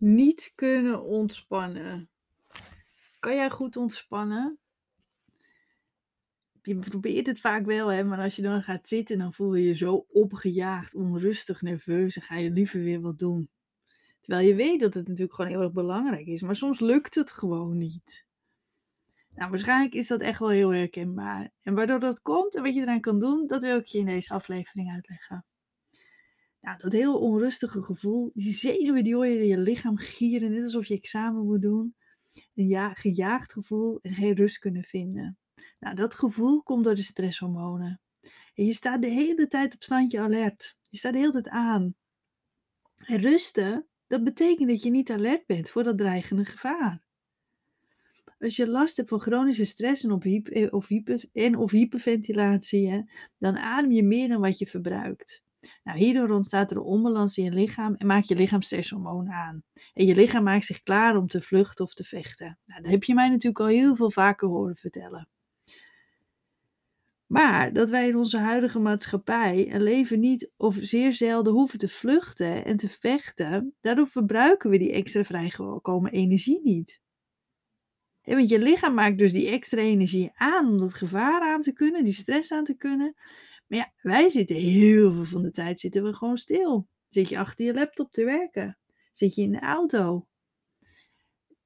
Niet kunnen ontspannen. Kan jij goed ontspannen? Je probeert het vaak wel, hè, maar als je dan gaat zitten, dan voel je je zo opgejaagd, onrustig, nerveus en ga je liever weer wat doen. Terwijl je weet dat het natuurlijk gewoon heel erg belangrijk is, maar soms lukt het gewoon niet. Nou, waarschijnlijk is dat echt wel heel herkenbaar. En waardoor dat komt en wat je eraan kan doen, dat wil ik je in deze aflevering uitleggen. Nou, dat heel onrustige gevoel, die zenuwen die hoor je in je lichaam gieren, net alsof je examen moet doen. Een ja, gejaagd gevoel en geen rust kunnen vinden. Nou, dat gevoel komt door de stresshormonen. En je staat de hele tijd op standje alert. Je staat de hele tijd aan. En rusten, dat betekent dat je niet alert bent voor dat dreigende gevaar. Als je last hebt van chronische stress en of, hyper, of, hyper, en of hyperventilatie, dan adem je meer dan wat je verbruikt. Nou, hierdoor ontstaat er een onbalans in je lichaam en maakt je lichaam stresshormonen aan. En je lichaam maakt zich klaar om te vluchten of te vechten. Nou, dat heb je mij natuurlijk al heel veel vaker horen vertellen. Maar dat wij in onze huidige maatschappij een leven niet of zeer zelden hoeven te vluchten en te vechten, daardoor verbruiken we die extra vrijgekomen energie niet. want je lichaam maakt dus die extra energie aan om dat gevaar aan te kunnen, die stress aan te kunnen. Maar ja, wij zitten heel veel van de tijd zitten we gewoon stil. Zit je achter je laptop te werken? Zit je in de auto?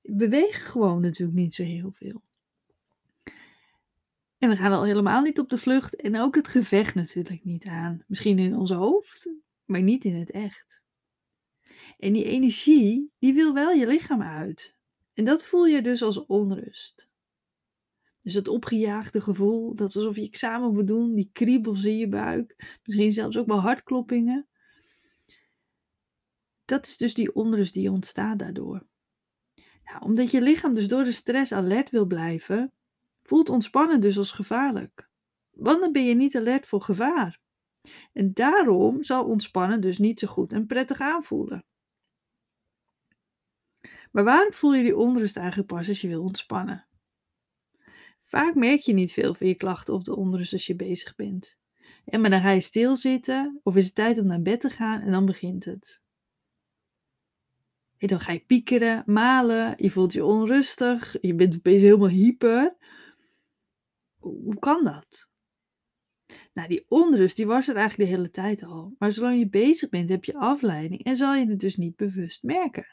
Bewegen gewoon natuurlijk niet zo heel veel. En we gaan al helemaal niet op de vlucht en ook het gevecht natuurlijk niet aan. Misschien in ons hoofd, maar niet in het echt. En die energie, die wil wel je lichaam uit. En dat voel je dus als onrust. Dus dat opgejaagde gevoel, dat alsof je examen moet doen, die kriebels in je buik, misschien zelfs ook wel hartkloppingen. Dat is dus die onrust die ontstaat daardoor. Nou, omdat je lichaam dus door de stress alert wil blijven, voelt ontspannen dus als gevaarlijk. Want dan ben je niet alert voor gevaar. En daarom zal ontspannen dus niet zo goed en prettig aanvoelen. Maar waarom voel je die onrust eigenlijk pas als je wil ontspannen? Vaak merk je niet veel van je klachten of de onrust als je bezig bent. En maar dan ga je stilzitten of is het tijd om naar bed te gaan en dan begint het. En dan ga je piekeren, malen, je voelt je onrustig, je bent opeens helemaal hyper. Hoe kan dat? Nou, die onrust die was er eigenlijk de hele tijd al. Maar zolang je bezig bent, heb je afleiding en zal je het dus niet bewust merken.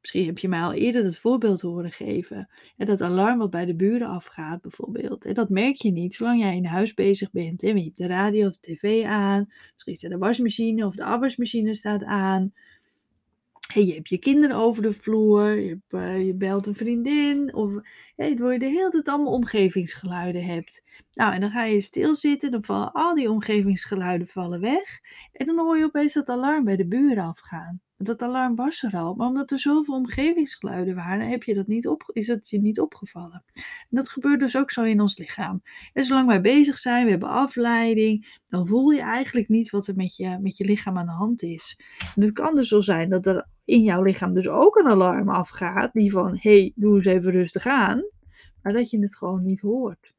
Misschien heb je mij al eerder het voorbeeld horen geven. En dat alarm wat bij de buren afgaat bijvoorbeeld. En dat merk je niet zolang jij in huis bezig bent. En je hebt de radio of de tv aan. Misschien staat de wasmachine of de afwasmachine staat aan. En je hebt je kinderen over de vloer. Je, je belt een vriendin. Of hey, waar je de hele tijd allemaal omgevingsgeluiden hebt. Nou, en dan ga je stilzitten. Dan vallen al die omgevingsgeluiden vallen weg. En dan hoor je opeens dat alarm bij de buren afgaan dat alarm was er al. Maar omdat er zoveel omgevingsgeluiden waren, heb je dat niet op, is het je niet opgevallen. En dat gebeurt dus ook zo in ons lichaam. En zolang wij bezig zijn, we hebben afleiding, dan voel je eigenlijk niet wat er met je, met je lichaam aan de hand is. En het kan dus zo zijn dat er in jouw lichaam dus ook een alarm afgaat, die van, hé, hey, doe eens even rustig aan. Maar dat je het gewoon niet hoort.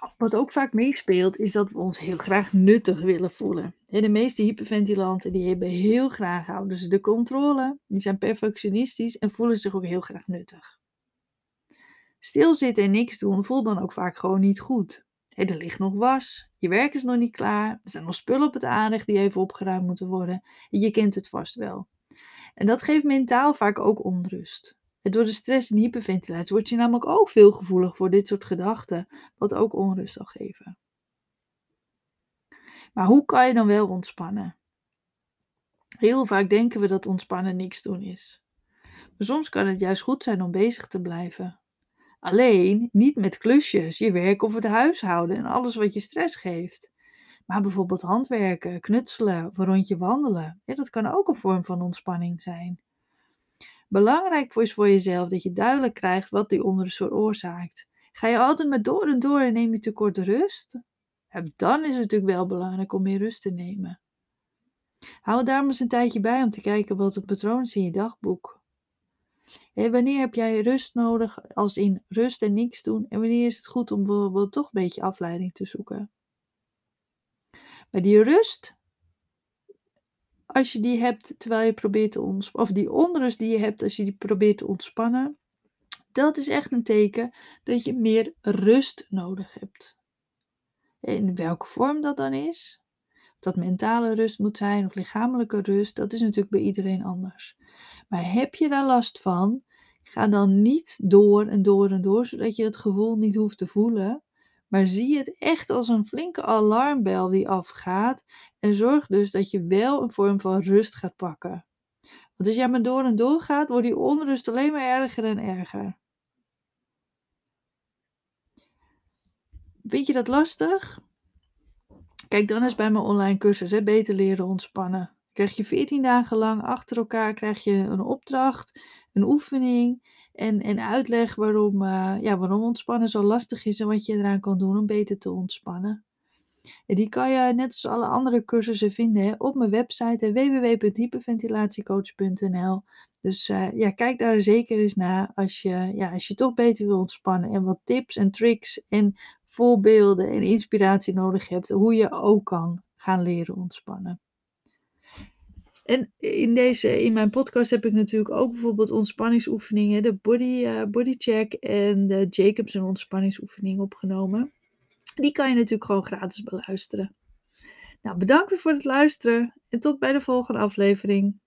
Nou, wat ook vaak meespeelt, is dat we ons heel graag nuttig willen voelen. De meeste hyperventilanten die hebben heel graag, houden ze de controle, die zijn perfectionistisch en voelen zich ook heel graag nuttig. Stilzitten en niks doen voelt dan ook vaak gewoon niet goed. Er ligt nog was, je werk is nog niet klaar, er zijn nog spullen op het aanrecht die even opgeruimd moeten worden. Je kent het vast wel. En dat geeft mentaal vaak ook onrust. Door de stress en hyperventilatie word je namelijk ook veel gevoelig voor dit soort gedachten, wat ook onrust zal geven. Maar hoe kan je dan wel ontspannen? Heel vaak denken we dat ontspannen niks doen is. Maar soms kan het juist goed zijn om bezig te blijven. Alleen niet met klusjes, je werk of het huishouden en alles wat je stress geeft. Maar bijvoorbeeld handwerken, knutselen of een rondje wandelen. Dat kan ook een vorm van ontspanning zijn. Belangrijk is voor jezelf dat je duidelijk krijgt wat die onrust veroorzaakt. Ga je altijd maar door en door en neem je te kort rust? dan is het natuurlijk wel belangrijk om meer rust te nemen. Hou daar eens een tijdje bij om te kijken wat het patroon is in je dagboek. En wanneer heb jij rust nodig, als in rust en niks doen? En wanneer is het goed om bijvoorbeeld toch een beetje afleiding te zoeken? Maar die rust, als je die hebt terwijl je probeert te ontspannen, of die onrust die je hebt als je die probeert te ontspannen, dat is echt een teken dat je meer rust nodig hebt. In welke vorm dat dan is, dat mentale rust moet zijn of lichamelijke rust, dat is natuurlijk bij iedereen anders. Maar heb je daar last van, ga dan niet door en door en door, zodat je het gevoel niet hoeft te voelen. Maar zie het echt als een flinke alarmbel die afgaat en zorg dus dat je wel een vorm van rust gaat pakken. Want als jij maar door en door gaat, wordt die onrust alleen maar erger en erger. Vind je dat lastig? Kijk dan eens bij mijn online cursus, hè, Beter leren ontspannen. Krijg je 14 dagen lang achter elkaar krijg je een opdracht, een oefening en, en uitleg waarom, uh, ja, waarom ontspannen zo lastig is en wat je eraan kan doen om beter te ontspannen. En die kan je net als alle andere cursussen vinden hè, op mijn website www.hyperventilatiecoach.nl. Dus uh, ja, kijk daar zeker eens naar als je, ja, als je toch beter wil ontspannen en wat tips en tricks en voorbeelden en inspiratie nodig hebt hoe je ook kan gaan leren ontspannen. En in, deze, in mijn podcast heb ik natuurlijk ook bijvoorbeeld ontspanningsoefeningen, de body, uh, body check en de Jacobsen ontspanningsoefening opgenomen. Die kan je natuurlijk gewoon gratis beluisteren. Nou, bedankt voor het luisteren en tot bij de volgende aflevering.